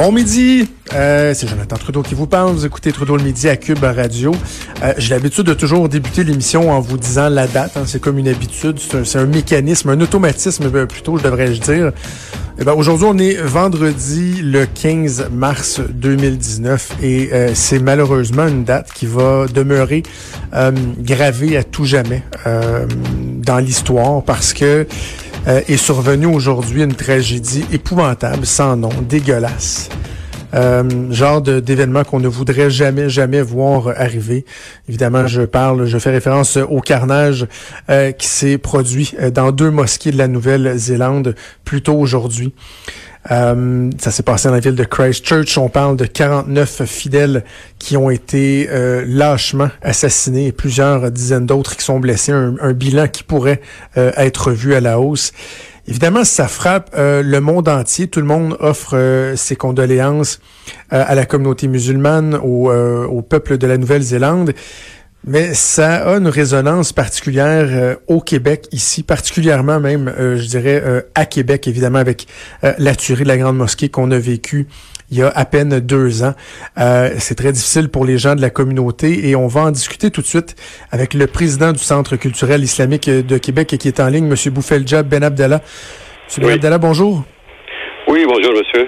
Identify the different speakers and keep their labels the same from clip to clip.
Speaker 1: Bon midi, euh, c'est Jonathan Trudeau qui vous parle. Vous écoutez Trudeau le midi à Cube Radio. Euh, J'ai l'habitude de toujours débuter l'émission en vous disant la date. hein. C'est comme une habitude, c'est un, un mécanisme, un automatisme euh, plutôt, je devrais-je dire. Eh ben, Aujourd'hui, on est vendredi le 15 mars 2019 et euh, c'est malheureusement une date qui va demeurer euh, gravée à tout jamais euh, dans l'histoire parce que euh, est survenue aujourd'hui une tragédie épouvantable, sans nom, dégueulasse. Euh, genre d'événement qu'on ne voudrait jamais, jamais voir arriver. Évidemment, je parle, je fais référence au carnage euh, qui s'est produit euh, dans deux mosquées de la Nouvelle-Zélande plus tôt aujourd'hui. Euh, ça s'est passé dans la ville de Christchurch. On parle de 49 fidèles qui ont été euh, lâchement assassinés et plusieurs dizaines d'autres qui sont blessés. Un, bilan qui pourrait euh, être vu à la hausse. Évidemment, ça frappe le monde entier. Tout le monde offre ses condoléances à la communauté musulmane, au peuple de la Nouvelle-Zélande. Mais ça a une résonance particulière euh, au Québec, ici, particulièrement même, euh, je dirais, euh, à Québec, évidemment, avec la tuerie de la Grande Mosquée qu'on a vécue il y a à peine deux ans. C'est très difficile pour les gens de la communauté et on va en discuter tout de suite avec le président du Centre culturel islamique de Québec qui est en ligne, M. Boufeldjab Ben Abdallah. M. Ben. Abdallah, bonjour.
Speaker 2: Oui, bonjour monsieur.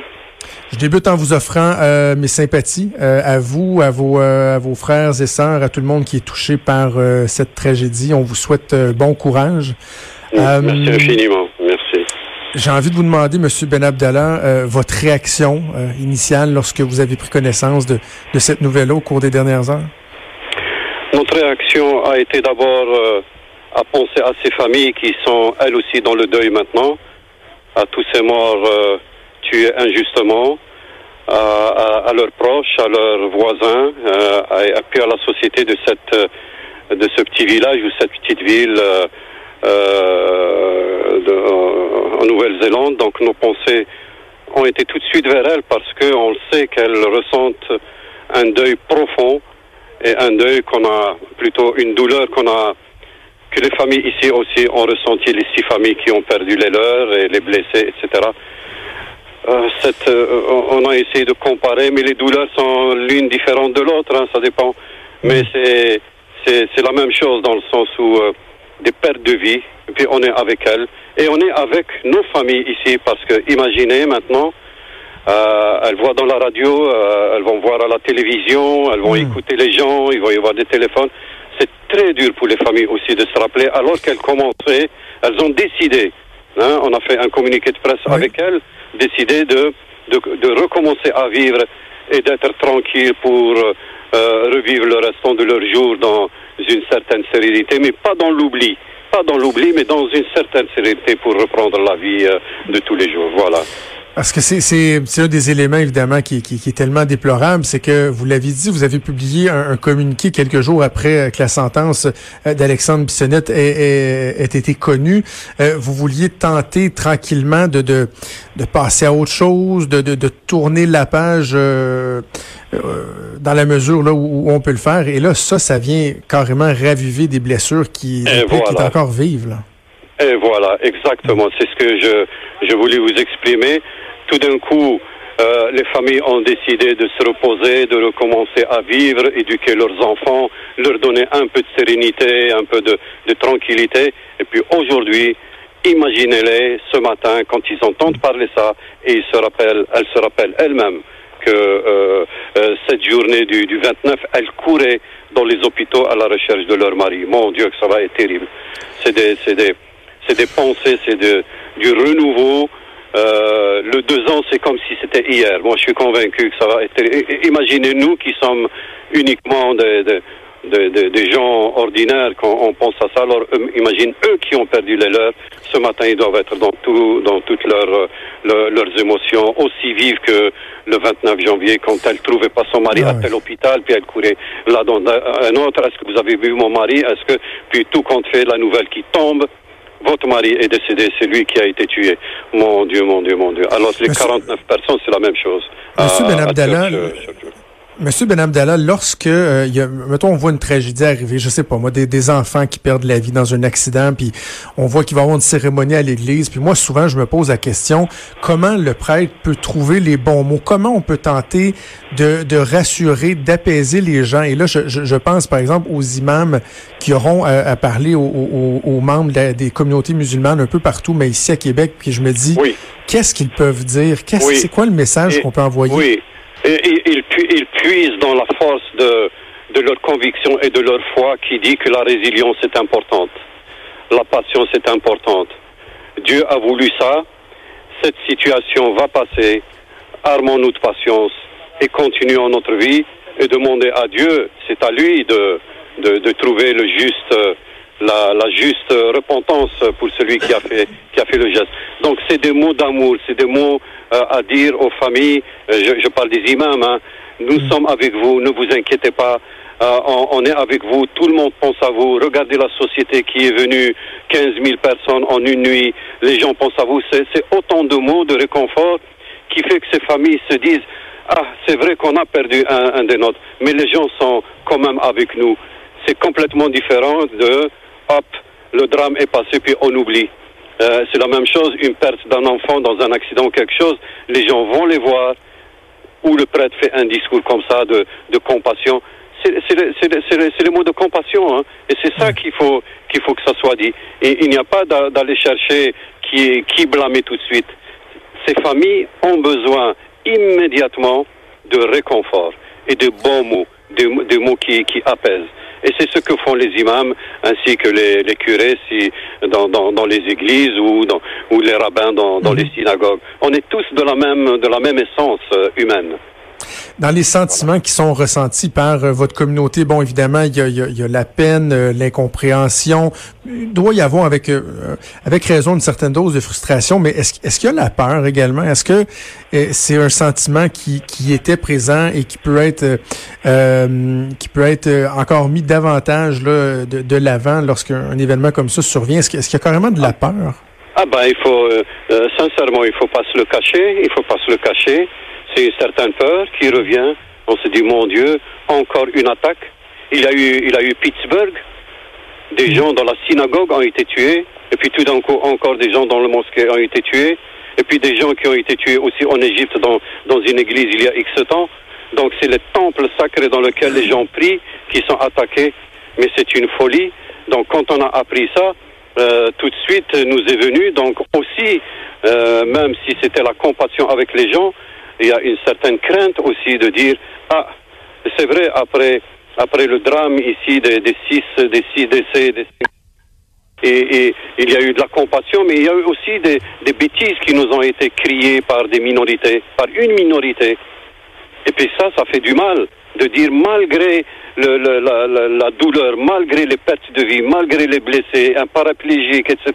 Speaker 1: Je débute en vous offrant euh, mes sympathies euh, à vous, à vos, euh, à vos frères et sœurs, à tout le monde qui est touché par cette tragédie. On vous souhaite bon courage.
Speaker 2: Merci infiniment. Merci.
Speaker 1: J'ai envie de vous demander, Monsieur Ben Abdallah, votre réaction initiale lorsque vous avez pris connaissance de, de cette nouvelle au cours des dernières heures?
Speaker 2: Notre réaction a été d'abord à penser à ces familles qui sont elles aussi dans le deuil maintenant, à tous ces morts tués injustement, à, à- leurs proches, à leurs voisins, euh, puis à la société de cette euh, de ce petit village ou cette petite ville euh, euh, en Nouvelle-Zélande. Donc nos pensées ont été tout de suite vers elles parce qu'on sait qu'elles ressentent un deuil profond et un deuil qu'on a, plutôt une douleur qu'on a, que les familles ici aussi ont ressenti, les six familles qui ont perdu les leurs et les blessés, etc. Euh, cette, euh, on a essayé de comparer, mais les douleurs sont l'une différente de l'autre, hein, ça dépend. Mais c'est, c'est, c'est la même chose dans le sens où euh, des pertes de vie, et puis on est avec elles, et on est avec nos familles ici, parce que imaginez maintenant, elles voient dans la radio, elles vont voir à la télévision, elles vont écouter les gens, il va y avoir des téléphones. C'est très dur pour les familles aussi de se rappeler, alors qu'elles commençaient, elles ont décidé, hein, on a fait un communiqué de presse
Speaker 1: Oui.
Speaker 2: avec elles, de, de recommencer à vivre et d'être tranquille pour euh, revivre le restant de leur jour dans une certaine sérénité, mais pas dans l'oubli. Pas dans l'oubli, mais dans une certaine sérénité pour reprendre la vie euh, de tous les jours. Voilà.
Speaker 1: Parce que c'est c'est c'est un des éléments évidemment qui, qui, qui est tellement déplorable, c'est que vous l'aviez dit, vous avez publié un, un communiqué quelques jours après euh, que la sentence euh, d'Alexandre Bissonnette ait, ait- ait été connue. Euh, vous vouliez tenter tranquillement de, de, de passer à autre chose, de, de, de tourner la page euh, euh, dans la mesure là où, où on peut le faire. Et là, ça, ça vient carrément raviver des blessures qui, des qui est encore vives. Là.
Speaker 2: Et voilà, exactement. C'est ce que je, je voulais vous exprimer. Tout d'un coup, euh, les familles ont décidé de se reposer, de recommencer à vivre, éduquer leurs enfants, leur donner un peu de sérénité, un peu de, de tranquillité. Et puis aujourd'hui, imaginez-les ce matin quand ils entendent parler ça et ils se rappellent, elles se rappellent elles-mêmes que euh, euh, cette journée du, du 29, elles couraient dans les hôpitaux à la recherche de leur mari. Mon Dieu, que ça va être terrible. C'est des, c'est des, c'est des pensées, c'est de, du renouveau. Euh, le deux ans, c'est comme si c'était hier. Moi, je suis convaincu que ça va être. Imaginez-nous qui sommes uniquement des, des, des- gens ordinaires quand on pense à ça. Alors, imagine eux qui ont perdu les leurs. Ce matin, ils doivent être dans tout, dans toutes leurs, euh, leurs, leurs émotions, aussi vives que le 29 janvier quand elle trouvait pas son mari
Speaker 1: Ah
Speaker 2: à tel hôpital, puis elle courait là dans un autre. Est-ce que vous avez vu mon mari? Est-ce que puis tout compte fait, la nouvelle qui tombe. Votre mari est décédé, c'est lui qui a été tué. Mon Dieu, mon Dieu, mon Dieu. Alors les
Speaker 1: Monsieur-
Speaker 2: 49 personnes, c'est la même chose.
Speaker 1: Monsieur
Speaker 2: À-
Speaker 1: Ben
Speaker 2: à
Speaker 1: Abdallah,
Speaker 2: Turc-
Speaker 1: Monsieur Ben Abdallah, lorsque, euh, y a, mettons, on voit une tragédie arriver, je sais pas moi, des, des enfants qui perdent la vie dans un accident, puis on voit qu'il va y avoir une cérémonie à l'église, puis moi, souvent, je me pose la question, comment le prêtre peut trouver les bons mots? Comment on peut tenter de, de rassurer, d'apaiser les gens? Et là, je, je, je pense, par exemple, aux imams qui auront à, à parler aux, aux- aux membres de la- des communautés musulmanes un peu partout, mais ici à Québec, puis je me dis,
Speaker 2: Oui.
Speaker 1: qu'est-ce qu'ils peuvent dire? Qu'est-ce,
Speaker 2: Oui.
Speaker 1: C'est quoi le message qu'on peut envoyer?
Speaker 2: Oui, ils, ils puisent dans la force de, de leur conviction et de leur foi qui dit que la résilience est importante, la patience est importante. Dieu a voulu ça, cette situation va passer, armons-nous de patience et continuons notre vie et demandez à Dieu, c'est à lui de, de, trouver le juste, la, la juste repentance pour celui qui a fait, qui a fait le geste. Donc c'est des mots d'amour, c'est des mots euh, à dire aux familles, euh, je, je parle des imams, hein. Nous sommes avec vous, ne vous inquiétez pas, euh, on, est avec vous, tout le monde pense à vous. Regardez la société qui est venue, 15 000 personnes en une nuit, les gens pensent à vous. C'est c'est autant de mots de réconfort qui fait que ces familles se disent Ah, c'est vrai qu'on a perdu un, un des nôtres, mais les gens sont quand même avec nous. C'est complètement différent de Hop, le drame est passé, puis on oublie. Euh, c'est la même chose, une perte d'un enfant dans un accident ou quelque chose, les gens vont les voir, ou le prêtre fait un discours comme ça de, de compassion. C'est c'est le- c'est le- c'est le- mots de compassion, hein. et c'est ça qu'il faut qu'il faut que ça soit dit. Et il n'y a pas d'a- d'aller chercher qui qui blâmer tout de suite. Ces familles ont besoin immédiatement de réconfort et de bons mots, des, mots- des mots qui, qui apaisent. Et c'est ce que font les imams ainsi que les, les curés si, dans, dans, dans les églises ou, dans, ou les rabbins dans, dans les synagogues. On est tous de la même, de la même essence euh, humaine.
Speaker 1: Dans les sentiments qui sont ressentis par euh, votre communauté, bon, évidemment, il y a, il y a- il y a la peine, euh, l'incompréhension. Il doit y avoir, avec, euh, avec raison, une certaine dose de frustration, mais est-ce est-ce qu'il y a la peur également? Est-ce que c'est un sentiment qui, qui était présent et qui peut être, qui peut être encore mis davantage là, de, de l'avant lorsqu'un un événement comme ça survient? Est-ce qu'il y a carrément de la peur?
Speaker 2: Ah ben il faut sincèrement il faut pas se le cacher, il faut pas se le cacher. C'est une certaine peur qui revient. On se dit mon Dieu, encore une attaque. Il y a eu il a eu Pittsburgh, des gens dans la synagogue ont été tués, et puis tout d'un coup encore des gens dans le mosquée ont été tués, et puis des gens qui ont été tués aussi en Égypte dans dans une église il y a X temps. Donc c'est le temple sacré dans lequel les gens prient qui sont attaqués, mais c'est une folie. Donc quand on a appris ça, euh, tout de suite nous est venu donc aussi, euh, même si c'était la compassion avec les gens, il y a une certaine crainte aussi de dire ah c'est vrai après après le drame ici des, six des six décès des six- et il y a eu de la compassion, mais il y a eu aussi des, des bêtises qui nous ont été criées par des minorités, par une minorité. Et puis ça, ça fait du mal de dire malgré le, le- la, la- la douleur, malgré les pertes de vie, malgré les blessés, un paraplégique, etc.,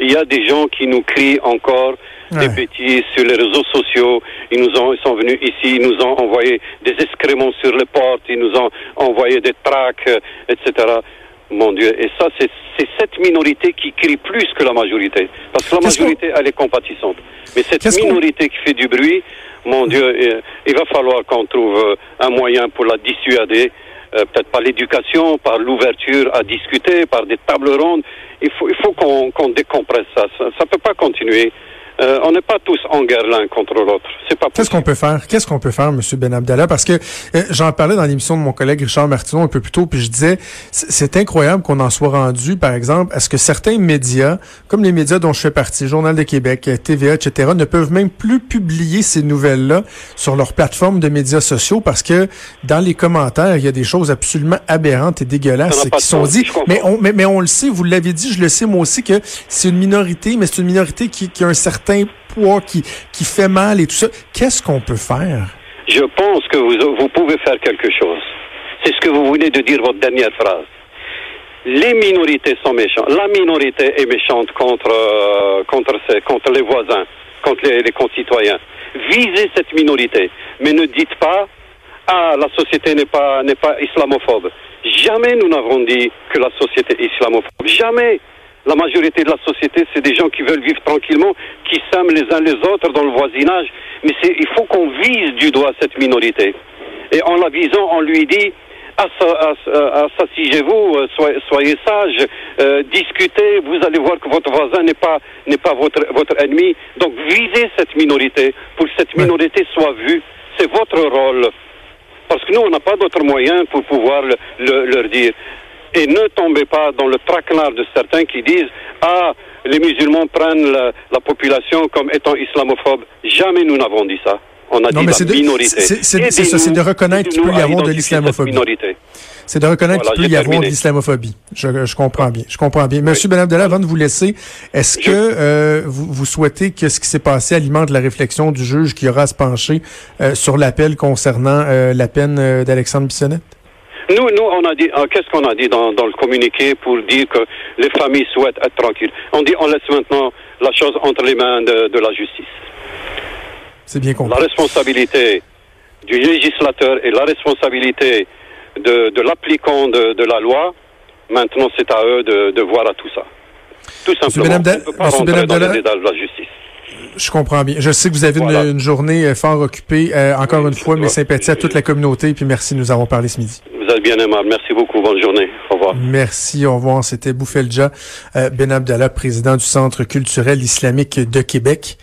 Speaker 2: il y a des gens qui nous crient encore des bêtises sur les réseaux sociaux. Ils nous ont, ils sont venus ici, ils nous ont envoyé des excréments sur les portes, ils nous ont envoyé des tracts, euh, etc. Mon Dieu, et ça, c'est c'est cette minorité qui crie plus que la majorité. Parce que la majorité, elle est compatissante. Mais cette minorité qui fait du bruit, mon Dieu, il va falloir qu'on trouve euh, un moyen pour la dissuader, euh, peut-être par l'éducation, par l'ouverture à discuter, par des tables rondes. Il faut, il faut qu'on qu'on décompresse ça. Ça ne peut pas continuer. Euh, on n'est pas tous en guerre l'un contre l'autre. C'est pas
Speaker 1: Qu'est-ce qu'on peut faire? Qu'est-ce qu'on peut faire, Monsieur Ben Abdallah? Parce que euh, j'en parlais dans l'émission de mon collègue Richard Martineau un peu plus tôt, puis je disais, c'est incroyable qu'on en soit rendu, par exemple, à ce que certains médias, comme les médias dont je fais partie, Journal de Québec, euh, TVA, etc., ne peuvent même plus publier ces nouvelles-là sur leurs plateformes de médias sociaux parce que dans les commentaires, il y a des choses absolument aberrantes et dégueulasses qui sont dites. Mais on, mais, mais on le sait, vous l'avez dit, je le sais moi aussi, que c'est une minorité, mais c'est une minorité qui, qui a un certain poids, qui, qui fait mal et tout ça. Qu'est-ce qu'on peut faire?
Speaker 2: Je pense que vous, vous pouvez faire quelque chose. C'est ce que vous venez de dire, votre dernière phrase. Les minorités sont méchantes. La minorité est méchante contre, euh, contre, ses- contre les voisins, contre les, les concitoyens. Visez cette minorité, mais ne dites pas ah la société n'est pas n'est pas islamophobe. Jamais nous n'avons dit que la société est islamophobe. Jamais. La majorité de la société, c'est des gens qui veulent vivre tranquillement, qui s'aiment les uns les autres dans le voisinage. Mais c'est, il faut qu'on vise du doigt cette minorité. Et en la visant, on lui dit, assagez-vous, euh, soyez, soyez sage, euh, discutez, vous allez voir que votre voisin n'est pas, n'est pas votre, votre ennemi. Donc visez cette minorité pour que cette minorité soit vue. C'est votre rôle. Parce que nous, on n'a pas d'autre moyen pour pouvoir le, le, leur dire. Et ne tombez pas dans le traquenard de certains qui disent Ah, les musulmans prennent la, la population comme étant islamophobe. Jamais nous n'avons dit ça. On a
Speaker 1: non,
Speaker 2: dit
Speaker 1: mais
Speaker 2: la
Speaker 1: de,
Speaker 2: minorité.
Speaker 1: c'est, ça, c'est de reconnaître qu'il peut y avoir de l'islamophobie. C'est de reconnaître
Speaker 2: Voilà,
Speaker 1: qu'il peut y avoir de l'islamophobie. Je, je comprends bien. Je comprends bien. Monsieur Ben Abdallah, avant de vous laisser, est-ce que euh, vous, vous souhaitez que ce qui s'est passé alimente la réflexion du juge qui aura à se pencher euh, sur l'appel concernant euh, la peine euh, d'Alexandre Bissonnette?
Speaker 2: Nous, nous, on a dit, euh, qu'est-ce qu'on a dit dans, dans le communiqué pour dire que les familles souhaitent être tranquilles? On dit, on laisse maintenant la chose entre les mains de, de la justice.
Speaker 1: C'est bien
Speaker 2: La
Speaker 1: compris.
Speaker 2: responsabilité du législateur et la responsabilité de, de l'applicant de, de la loi, maintenant c'est à eux de, de voir à tout ça. Tout simplement.
Speaker 1: Benabda-
Speaker 2: on ne peut pas rentrer dans les détails de la justice.
Speaker 1: Je comprends bien. Je sais que vous avez une-
Speaker 2: Voilà.
Speaker 1: une, journée euh, fort occupée. Euh, encore
Speaker 2: Oui,
Speaker 1: une fois, mes
Speaker 2: vois.
Speaker 1: sympathies à toute la communauté. Puis merci de nous avoir parlé ce midi.
Speaker 2: Vous êtes bien aimable. Merci beaucoup. Bonne journée. Au revoir.
Speaker 1: Merci, au revoir. C'était Boufelja euh, Ben Abdallah, président du Centre culturel islamique de Québec.